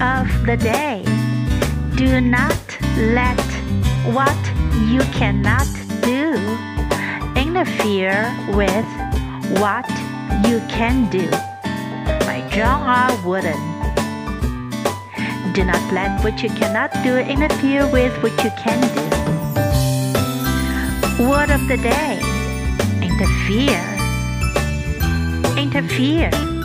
of the day. Do not let what you cannot do interfere with what you can do. By John R. Wooden. Do not let what you cannot do interfere with what you can do. Word of the day interfere. Interfere.